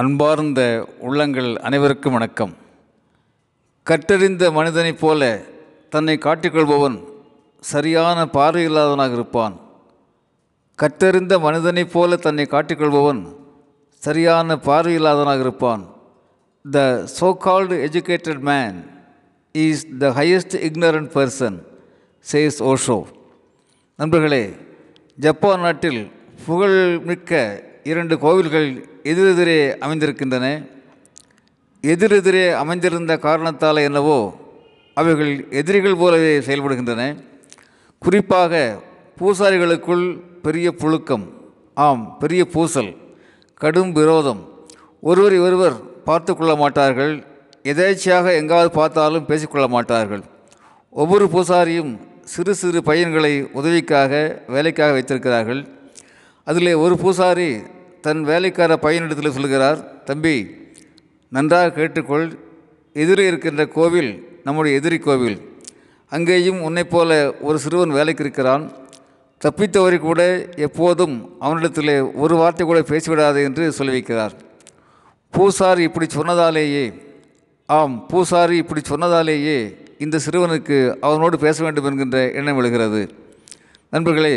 அன்பார்ந்த உள்ளங்கள் அனைவருக்கும் வணக்கம். கற்றறிந்த மனிதனைப் போல தன்னை காட்டிக்கொள்பவன் சரியான பார்வையில்லாதவனாக இருப்பான். கற்றறிந்த மனிதனைப் போல தன்னை காட்டிக்கொள்பவன் சரியான பார்வையில்லாதவனாக இருப்பான். The so called educated man is the highest ignorant person says Osho நண்பர்களே ஜப்பான் நாட்டில் புகழ்மிக்க இரண்டு கோவில்கள் எதிரெதிரே அமைந்திருக்கின்றன. எதிரெதிரே அமைந்திருந்த காரணத்தால் என்னவோ அவைகள் எதிரிகள் போலவே செயல்படுகின்றன. குறிப்பாக பூசாரிகளுக்குள் பெரிய புழுக்கம் ஆம் பெரிய பூசல் கடும் விரோதம். ஒருவரை ஒருவர் பார்த்து கொள்ள மாட்டார்கள். எதேச்சையாக எங்காவது பார்த்தாலும் பேசிக்கொள்ள மாட்டார்கள். ஒவ்வொரு பூசாரியும் சிறு சிறு பையன்களை உதவிக்காக வேலைக்காக வைத்திருக்கிறார்கள். அதிலே ஒரு பூசாரி தன் வேலைக்கார பையனிடத்தில் சொல்கிறார் தம்பி நன்றாக கேட்டுக்கொள். எதிரே இருக்கின்ற கோவில் நம்முடைய எதிரி கோவில். அங்கேயும் உன்னைப் போல ஒரு சிறுவன் வேலைக்கு இருக்கிறான். தப்பித்தவரை கூட எப்போதும் அவனிடத்தில் ஒரு வார்த்தை கூட பேசிவிடாது என்று சொல்லி வைக்கிறார். பூசாரி இப்படி சொன்னதாலேயே ஆம் பூசாரி இப்படி சொன்னதாலேயே இந்த சிறுவனுக்கு அவனோடு பேச வேண்டும் என்கின்ற எண்ணம் எழுகிறது. நண்பர்களே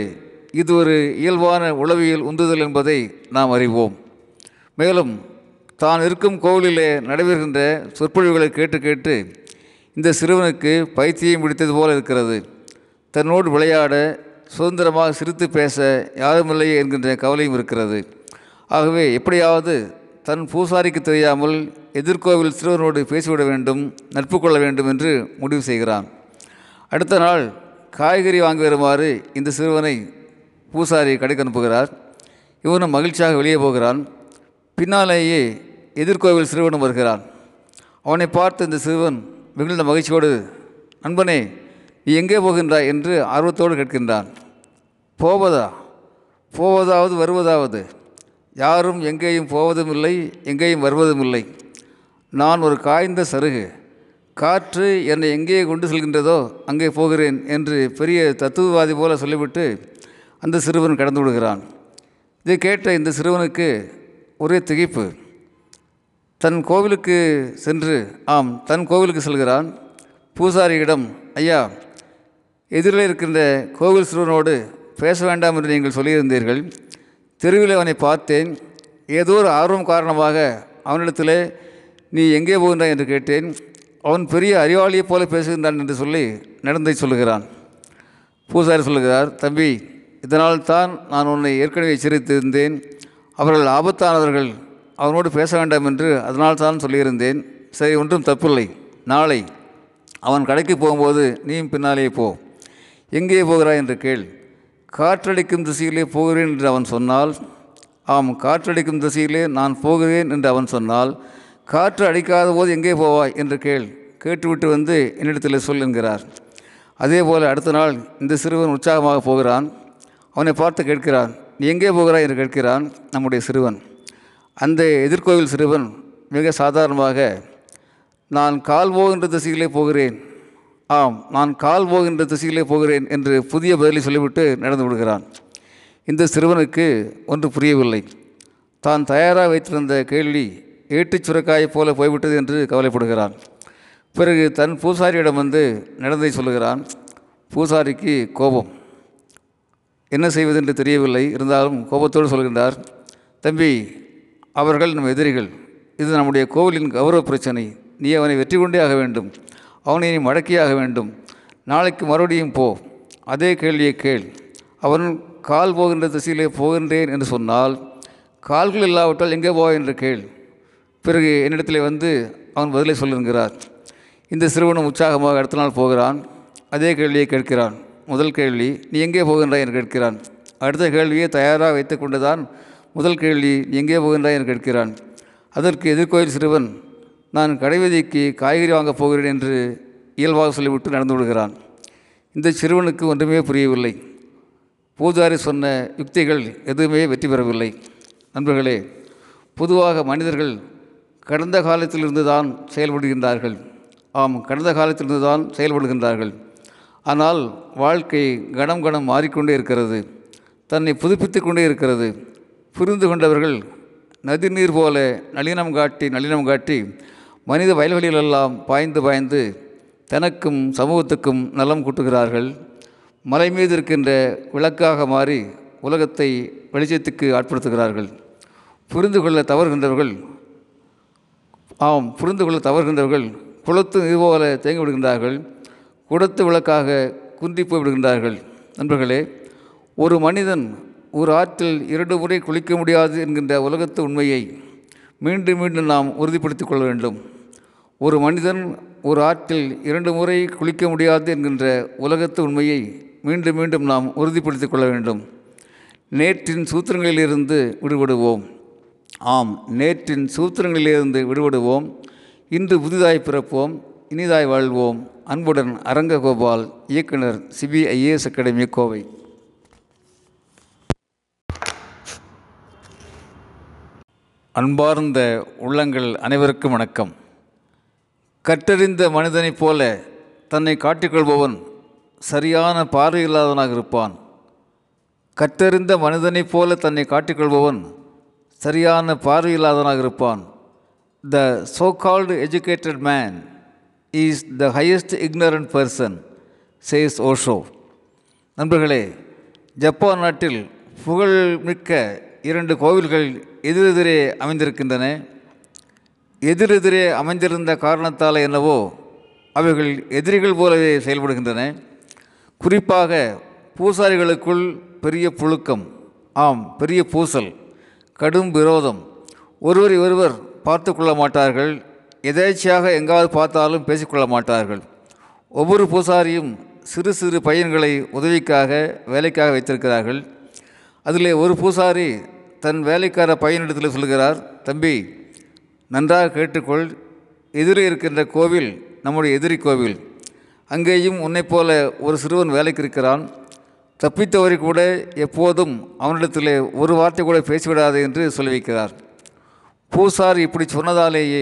இது ஒரு இயல்பான உளவியல் உந்துதல் என்பதை நாம் அறிவோம். மேலும் தான் இருக்கும் கோவிலிலே நடைபெறுகின்ற சொற்பொழிவுகளை கேட்டு கேட்டு இந்த சிறுவனுக்கு பைத்தியம் பிடித்தது போல இருக்கிறது. தன்னோடு விளையாட சுதந்திரமாக சிரித்து பேச யாருமில்லையே என்கின்ற கவலையும் இருக்கிறது. ஆகவே எப்படியாவது தன் பூசாரிக்கு தெரியாமல் எதிர்கோவில் சிறுவனோடு பேசிவிட வேண்டும் நட்பு கொள்ள வேண்டும் என்று முடிவு செய்கிறான். அடுத்த நாள் காய்கறி வாங்கி வருமாறு இந்த சிறுவனை பூசாரி கடைக்கு அனுப்புகிறார் இவனும் மகிழ்ச்சியாக வெளியே போகிறான். பின்னாலேயே எதிர்கோவில் சிறுவனும் வருகிறான். அவனை பார்த்து இந்த சிறுவன் மிகுந்த மகிழ்ச்சியோடு நண்பனே நீ எங்கே போகின்றாய்? என்று ஆர்வத்தோடு கேட்கின்றான். போவதா? போவதாவது வருவதாவது? யாரும் எங்கேயும் போவதும் இல்லை எங்கேயும் வருவதும் இல்லை நான் ஒரு காய்ந்த சருகு. காற்று என்னை எங்கே கொண்டு செல்கின்றதோ அங்கே போகிறேன் என்று பெரிய தத்துவவாதி போல சொல்லிவிட்டு அந்த சிறுவன் கடந்து விடுகிறான். இதை கேட்ட இந்த சிறுவனுக்கு ஒரே திகைப்பு. தன் கோவிலுக்கு சென்று ஆம் தன் கோவிலுக்கு செல்கிறான். பூசாரியிடம் ஐயா எதிரில் இருக்கின்ற கோவில் சிறுவனோடு பேச வேண்டாம் என்று நீங்கள் சொல்லியிருந்தீர்கள். தெருவில் அவனை பார்த்தேன். ஏதோ ஒரு ஆர்வம் காரணமாக அவனிடத்தில் நீ எங்கே போகின்றாய்? என்று கேட்டேன். அவன் பெரிய அறிவாளியைப் போல பேசுகின்றான் என்று சொல்லி நடந்தை சொல்லுகிறான். பூசாரி சொல்லுகிறார் தம்பி இதனால் தான் நான் உன்னை ஏற்கனவே எச்சரித்திருந்தேன். அவர்கள் ஆபத்தானவர்கள். அவனோடு பேச வேண்டாம் என்று அதனால் தான் சொல்லியிருந்தேன். சரி ஒன்றும் தப்பில்லை. நாளை அவன் கடைக்கு போகும்போது நீயும் பின்னாலே போ. எங்கே போகிறாய் என்று கேள். காற்றடிக்கும் திசையிலே போகிறேன் என்று அவன் சொன்னால் ஆம் காற்றடிக்கும் திசையிலே நான் போகிறேன் என்று அவன் சொன்னால் காற்று அடிக்காத போது எங்கே போவாய் என்று கேள். கேட்டுவிட்டு வந்து என்னிடத்தில் சொல் என்கிறார். அதே போல் அடுத்த நாள் இந்த சிறுவன் உற்சாகமாக போகிறான். அவனை பார்த்து கேட்கிறான் நீ எங்கே போகிறாய்? என்று கேட்கிறான் நம்முடைய சிறுவன். அந்த எதிர்கோவில் சிறுவன் மிக சாதாரணமாக நான் கால் போகின்ற திசையிலே போகிறேன். ஆம் நான் கால் போகின்ற திசையிலே போகிறேன் என்று புதிய பதிலை சொல்லிவிட்டு நடந்து விடுகிறான். இந்த சிறுவனுக்கு ஒன்று புரியவில்லை. தான் தயாராக வைத்திருந்த கேள்வி ஏட்டுச் சுரக்காயைப் போல போய்விட்டது என்று கவலைப்படுகிறான். பிறகு தன் பூசாரியிடம் வந்து நடந்ததை சொல்லுகிறான். பூசாரிக்கு கோபம். என்ன செய்வது என்று தெரியவில்லை. இருந்தாலும் கோபத்தோடு சொல்கின்றார் தம்பி அவர்கள் நம் எதிரிகள். இது நம்முடைய கோவிலின் கௌரவ பிரச்சனை. நீ அவனை வெற்றி கொண்டே ஆக வேண்டும். அவனை நீ மடக்கியாக வேண்டும். நாளைக்கு மறுபடியும் போ. அதே கேள்வியை கேள். அவன் கால் போகின்ற திசையிலே போகின்றேன் என்று சொன்னால் கால்கள் இல்லாவிட்டால் எங்கே போவா என்று கேள். பிறகு என்னிடத்தில் வந்து அவன் பதிலை சொல்லுகிறார் இந்த சிறுவனும் உற்சாகமாக அடுத்த நாள் போகிறான். அதே கேள்வியை கேட்கிறான். முதல் கேள்வி நீ எங்கே போகின்றாய்? என்று கேட்கிறான். அடுத்த கேள்வியை தயாராக வைத்து கொண்டுதான் முதல் கேள்வி நீ எங்கே போகின்றாய்? என்று கேட்கிறான். அதற்கு எதிர்கோயில் சிறுவன் நான் கடைவீதிக்கு காய்கறி வாங்கப் போகிறேன் என்று இயல்பாக சொல்லிவிட்டு நடந்து விடுகிறான். இந்த சிறுவனுக்கு ஒன்றுமே புரியவில்லை. பூஜாரி சொன்ன யுக்திகள் எதுவுமே வெற்றி பெறவில்லை. நண்பர்களே பொதுவாக மனிதர்கள் கடந்த காலத்திலிருந்து தான் செயல்படுகின்றார்கள். ஆம் கடந்த காலத்திலிருந்து தான் செயல்படுகின்றார்கள். ஆனால் வாழ்க்கை கணம் கணம் மாறிக்கொண்டே இருக்கிறது. தன்னை புதுப்பித்து கொண்டே இருக்கிறது. புரிந்து கொண்டவர்கள் நதிநீர் போல நளினம் காட்டி நளினம் காட்டி மனித வயல்களிலெல்லாம் பாய்ந்து பாய்ந்து தனக்கும் சமூகத்துக்கும் நலம் கூட்டுகிறார்கள். மலை மீது இருக்கின்ற விளக்காக மாறி உலகத்தை வெளிச்சத்துக்கு ஆட்படுத்துகிறார்கள். புரிந்து கொள்ள தவறுகின்றவர்கள் ஆம் புரிந்து கொள்ள தவறுகின்றவர்கள் குளத்து நீர் போல தேங்கி விடுகின்றார்கள். குடத்து விளக்காக குந்தி போய் விடுகின்றார்கள் நண்பர்களே ஒரு மனிதன் ஒரு ஆற்றில் இரண்டு முறை குளிக்க முடியாது என்கின்ற உலகத்து உண்மையை மீண்டும் மீண்டும் நாம் உறுதிப்படுத்திக் கொள்ள வேண்டும். ஒரு மனிதன் ஒரு ஆற்றில் இரண்டு முறை குளிக்க முடியாது என்கின்ற உலகத்து உண்மையை மீண்டும் மீண்டும் நாம் உறுதிப்படுத்திக் கொள்ள வேண்டும். நேற்றின் சூத்திரங்களிலிருந்து விடுபடுவோம். ஆம் நேற்றின் சூத்திரங்களிலிருந்து விடுபடுவோம். இன்று புதிதாய் பிறப்போம். இனிதாய் வாழ்வோம். அன்புடன் அரங்ககோபால் இயக்குனர் சிபிஐஏஎஸ் அகாடமி கோவை. அன்பார்ந்த உள்ளங்கள் அனைவருக்கும் வணக்கம். கற்றறிந்த மனிதனைப் போல தன்னை காட்டிக்கொள்பவன் சரியான பார்வையில்லாதவனாக இருப்பான். கற்றறிந்த மனிதனைப் போல தன்னை காட்டிக்கொள்பவன் சரியான பார்வையில்லாதவனாக இருப்பான். The so called educated man is the highest ignorant person says Osho நண்பர்களே ஜப்பான் நாட்டில் புகழ்மிக்க இரண்டு கோவில்கள் எதிரெதிரே அமைந்திருக்கின்றன. எதிரெதிரே அமைந்திருந்த காரணத்தால் என்னவோ அவைகள் எதிரிகள் போலவே செயல்படுகின்றன. குறிப்பாக பூசாரிகளுக்குள் பெரிய புழுக்கம் ஆம் பெரிய பூசல் கடும் விரோதம் ஒருவரை ஒருவர் பார்த்து கொள்ள மாட்டார்கள். எதேச்சையாக எங்காவது பார்த்தாலும் பேசிக்கொள்ள மாட்டார்கள். ஒவ்வொரு பூசாரியும் சிறு சிறு பையன்களை உதவிக்காக வேலைக்காக வைத்திருக்கிறார்கள். அதில் ஒரு பூசாரி தன் வேலைக்கார பையனிடத்தில் சொல்கிறார் தம்பி நன்றாக கேட்டுக்கொள். எதிரே இருக்கின்ற கோவில் நம்முடைய எதிரி கோவில். அங்கேயும் உன்னைப் போல ஒரு சிறுவன் வேலைக்கு இருக்கிறான். தப்பித்தவரை கூட எப்போதும் அவனிடத்திலே ஒரு வார்த்தை கூட பேசிவிடாது என்று சொல்லி வைக்கிறார் பூசாரி இப்படி சொன்னதாலேயே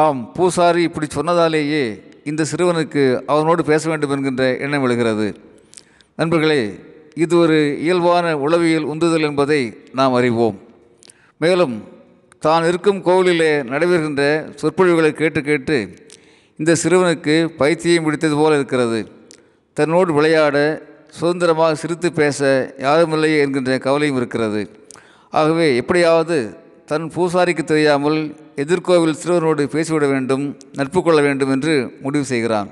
ஆம் பூசாரி இப்படி சொன்னதாலேயே இந்த சிறுவனுக்கு அவனோடு பேச வேண்டும் என்கின்ற எண்ணம் எழுகிறது. நண்பர்களே இது ஒரு இயல்பான உளவியல் உந்துதல் என்பதை நாம் அறிவோம். மேலும் தான் இருக்கும் கோவிலிலே நடைபெறுகின்ற சொற்பொழிவுகளை கேட்டு கேட்டு இந்த சிறுவனுக்கு பைத்தியம் பிடித்தது போல இருக்கிறது. தன்னோடு விளையாட சுதந்திரமாக சிரித்து பேச யாருமில்லை என்கின்ற கவலையும் இருக்கிறது. ஆகவே எப்படியாவது தன் பூசாரிக்கு தெரியாமல் எதிர்கோவில் சிறுவனோடு பேசிவிட வேண்டும் நட்பு கொள்ள வேண்டும் என்று முடிவு செய்கிறான்.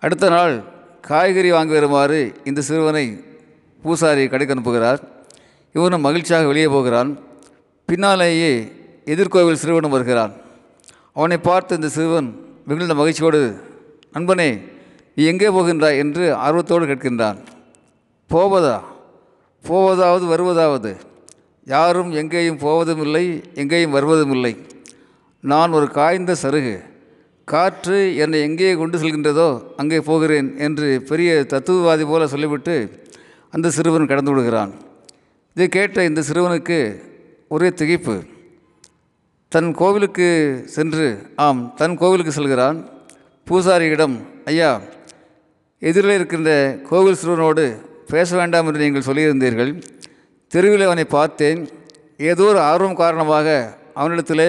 அடுத்த நாள் காய்கறி வாங்கி வருமாறு இந்த சிறுவனை பூசாரி கடைக்கு அனுப்புகிறார். இவனும் மகிழ்ச்சியாக வெளியே போகிறான். பின்னாலேயே எதிர்கோவில் சிறுவனும் வருகிறான். அவனை பார்த்து இந்த சிறுவன் மிகுந்த மகிழ்ச்சியோடு நண்பனே நீ எங்கே போகின்றாய்? என்று ஆர்வத்தோடு கேட்கின்றான். போவதா? போவதாவது வருவதாவது? யாரும் எங்கேயும் போவதும் இல்லை எங்கேயும் வருவதும் இல்லை நான் ஒரு காய்ந்த சருகு காற்று என்னை எங்கே கொண்டு செல்கின்றதோ அங்கே போகிறேன் என்று பெரிய தத்துவவாதி போல சொல்லிவிட்டு அந்த சிறுவன் கடந்து விடுகிறான். இதை கேட்ட இந்த சிறுவனுக்கு ஒரே திகைப்பு. தன் கோவிலுக்கு சென்று ஆம் தன் கோவிலுக்கு செல்கிறான். பூசாரியிடம் ஐயா எதிரில் இருக்கின்ற கோவில் சிறுவனோடு பேச வேண்டாம் என்று நீங்கள் சொல்லியிருந்தீர்கள். தெருவில் அவனை பார்த்தேன். ஏதோ ஒரு ஆர்வம் காரணமாக அவனிடத்தில்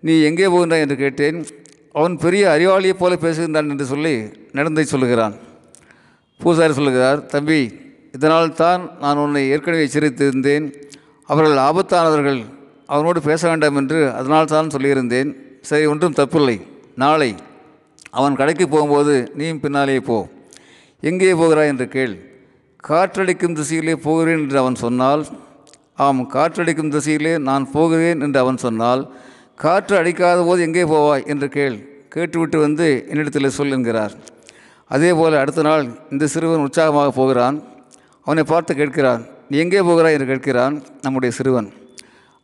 நீ எங்கே போகின்றாய்? என்று கேட்டேன். அவன் பெரிய அறிவாளியைப் போல பேசுகின்றான் என்று சொல்லி நடந்தை சொல்லுகிறான். பூசாரி சொல்லுகிறார் தம்பி இதனால் தான் நான் உன்னை ஏற்கனவே எச்சரித்திருந்தேன் அவர்கள் ஆபத்தானவர்கள். அவனோடு பேச வேண்டாம் என்று அதனால் தான் சொல்லியிருந்தேன். சரி ஒன்றும் தப்பில்லை. நாளை அவன் கடைக்கு போகும்போது நீயும் பின்னாலேயே போ. எங்கே போகிறாய்? என்று கேள். காற்றடிக்கும் திசையிலே போகிறேன் என்று அவன் சொன்னால் ஆம் காற்றடிக்கும் திசையிலே நான் போகிறேன் என்று அவன் சொன்னால் காற்று அடிக்காத போது எங்கே போவாய் என்று கேள். கேட்டுவிட்டு வந்து என்னிடத்தில் சொல் என்கிறார். அதே போல் அடுத்த நாள் இந்த சிறுவன் உற்சாகமாக போகிறான். அவனை பார்த்து கேட்கிறான் நீ எங்கே போகிறாய்? என்று கேட்கிறான் நம்முடைய சிறுவன்.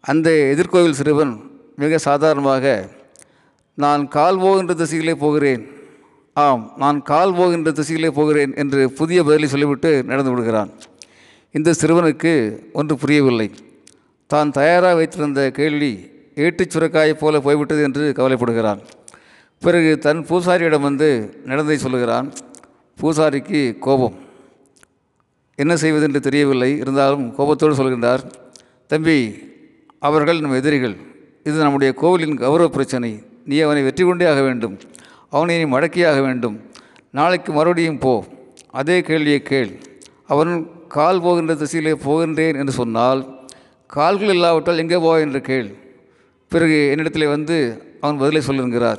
அந்த எதிர்கோவில் சிறுவன் மிக சாதாரணமாக நான் கால் போகின்ற திசையிலே போகிறேன். ஆம் நான் கால் போகின்ற திசையிலே போகிறேன் என்று புதிய பதிலை சொல்லிவிட்டு நடந்து விடுகிறான். இந்த சிறுவனுக்கு ஒன்று புரியவில்லை. தான் தயாராக வைத்திருந்த கேள்வி ஏட்டுச் சுரக்காயைப் போல போய்விட்டது என்று கவலைப்படுகிறான். பிறகு தன் பூசாரியிடம் வந்து நடந்ததை சொல்லுகிறான். பூசாரிக்கு கோபம். என்ன செய்வது என்று தெரியவில்லை. இருந்தாலும் கோபத்தோடு சொல்கின்றார். தம்பி அவர்கள் நம் எதிரிகள். இது நம்முடைய கோவிலின் கௌரவ பிரச்சனை. நீ அவனை வெற்றி கொண்டே ஆக வேண்டும். அவனை நீ மடக்கியாக வேண்டும். நாளைக்கு மறுபடியும் போ. அதே கேள்வியை கேள். அவன் கால் போகின்ற திசையிலே போகின்றேன் என்று சொன்னால் கால்கள் இல்லாவிட்டால் எங்கே போ என்று கேள். பிறகு என்னிடத்திலே வந்து அவன் பதிலை சொல்லுகிறார்.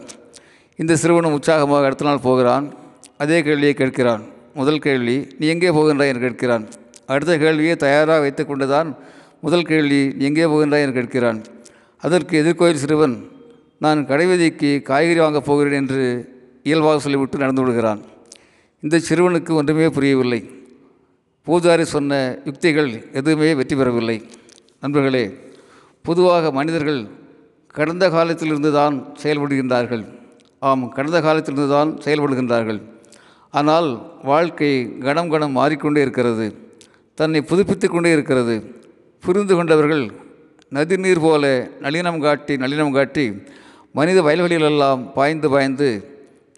இந்த சிறுவனும் உற்சாகமாக அடுத்த நாள் போகிறான். அதே கேள்வியை கேட்கிறான். முதல் கேள்வி நீ எங்கே போகின்றாய்? என்று கேட்கிறான். அடுத்த கேள்வியை தயாராக வைத்து கொண்டுதான் முதல் கேள்வி நீ எங்கே போகின்றாய்? என்று கேட்கிறான். அதற்கு எதிர்கோயில் சிறுவன் நான் கடைவீதிக்கு காய்கறி வாங்கப் போகிறேன் என்று இயல்பாக சொல்லிவிட்டு நடந்து விடுகிறான். இந்த சிறுவனுக்கு ஒன்றுமே புரியவில்லை. பூஜாரி சொன்ன யுக்திகள் எதுவுமே வெற்றி பெறவில்லை. நண்பர்களே பொதுவாக மனிதர்கள் கடந்த காலத்திலிருந்து தான் செயல்படுகின்றார்கள். ஆம் கடந்த காலத்திலிருந்து தான் செயல்படுகின்றார்கள். ஆனால் வாழ்க்கை கணம் கணம் மாறிக்கொண்டே இருக்கிறது. தன்னை புதுப்பித்து கொண்டே இருக்கிறது. புரிந்து கொண்டவர்கள் நதிநீர் போல நளினம் காட்டி நளினம் காட்டி மனித வயல்களிலெல்லாம் பாய்ந்து பாய்ந்து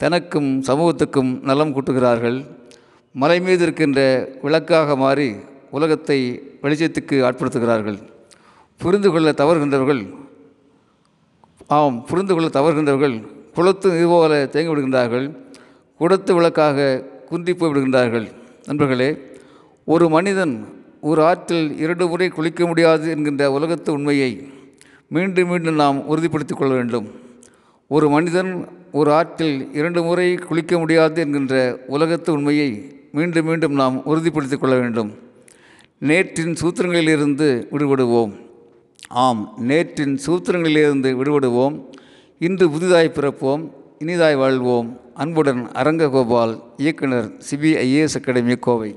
தனக்கும் சமூகத்துக்கும் நலம் கூட்டுகிறார்கள். மலை மீது இருக்கின்ற விளக்காக மாறி உலகத்தை வெளிச்சத்துக்கு ஆட்படுத்துகிறார்கள். புரிந்து கொள்ள தவறுகின்றவர்கள் ஆம் புரிந்து கொள்ள தவறுகின்றவர்கள் குளத்து நீர் போல தேங்கி விடுகின்றார்கள். குடத்து விளக்காக குன்றி போய் விடுகின்றார்கள். நண்பர்களே ஒரு மனிதன் ஒரு ஆற்றில் இரண்டு முறை குளிக்க முடியாது என்கின்ற உலகத்து உண்மையை மீண்டும் மீண்டும் நாம் உறுதிப்படுத்திக் கொள்ள வேண்டும். ஒரு மனிதன் ஒரு ஆற்றில் இரண்டு முறை குளிக்க முடியாது என்கின்ற உலகத்து உண்மையை மீண்டும் மீண்டும் நாம் உறுதிப்படுத்திக் கொள்ள வேண்டும். நேற்றின் சூத்திரங்களிலிருந்து விடுபடுவோம். ஆம் நேற்றின் சூத்திரங்களிலிருந்து விடுபடுவோம். இன்று புதிதாய் பிறப்போம். இனிதாய் வாழ்வோம். அன்புடன் அரங்ககோபால் இயக்குனர் சிபிஐஏஎஸ் அகாடமி கோவை.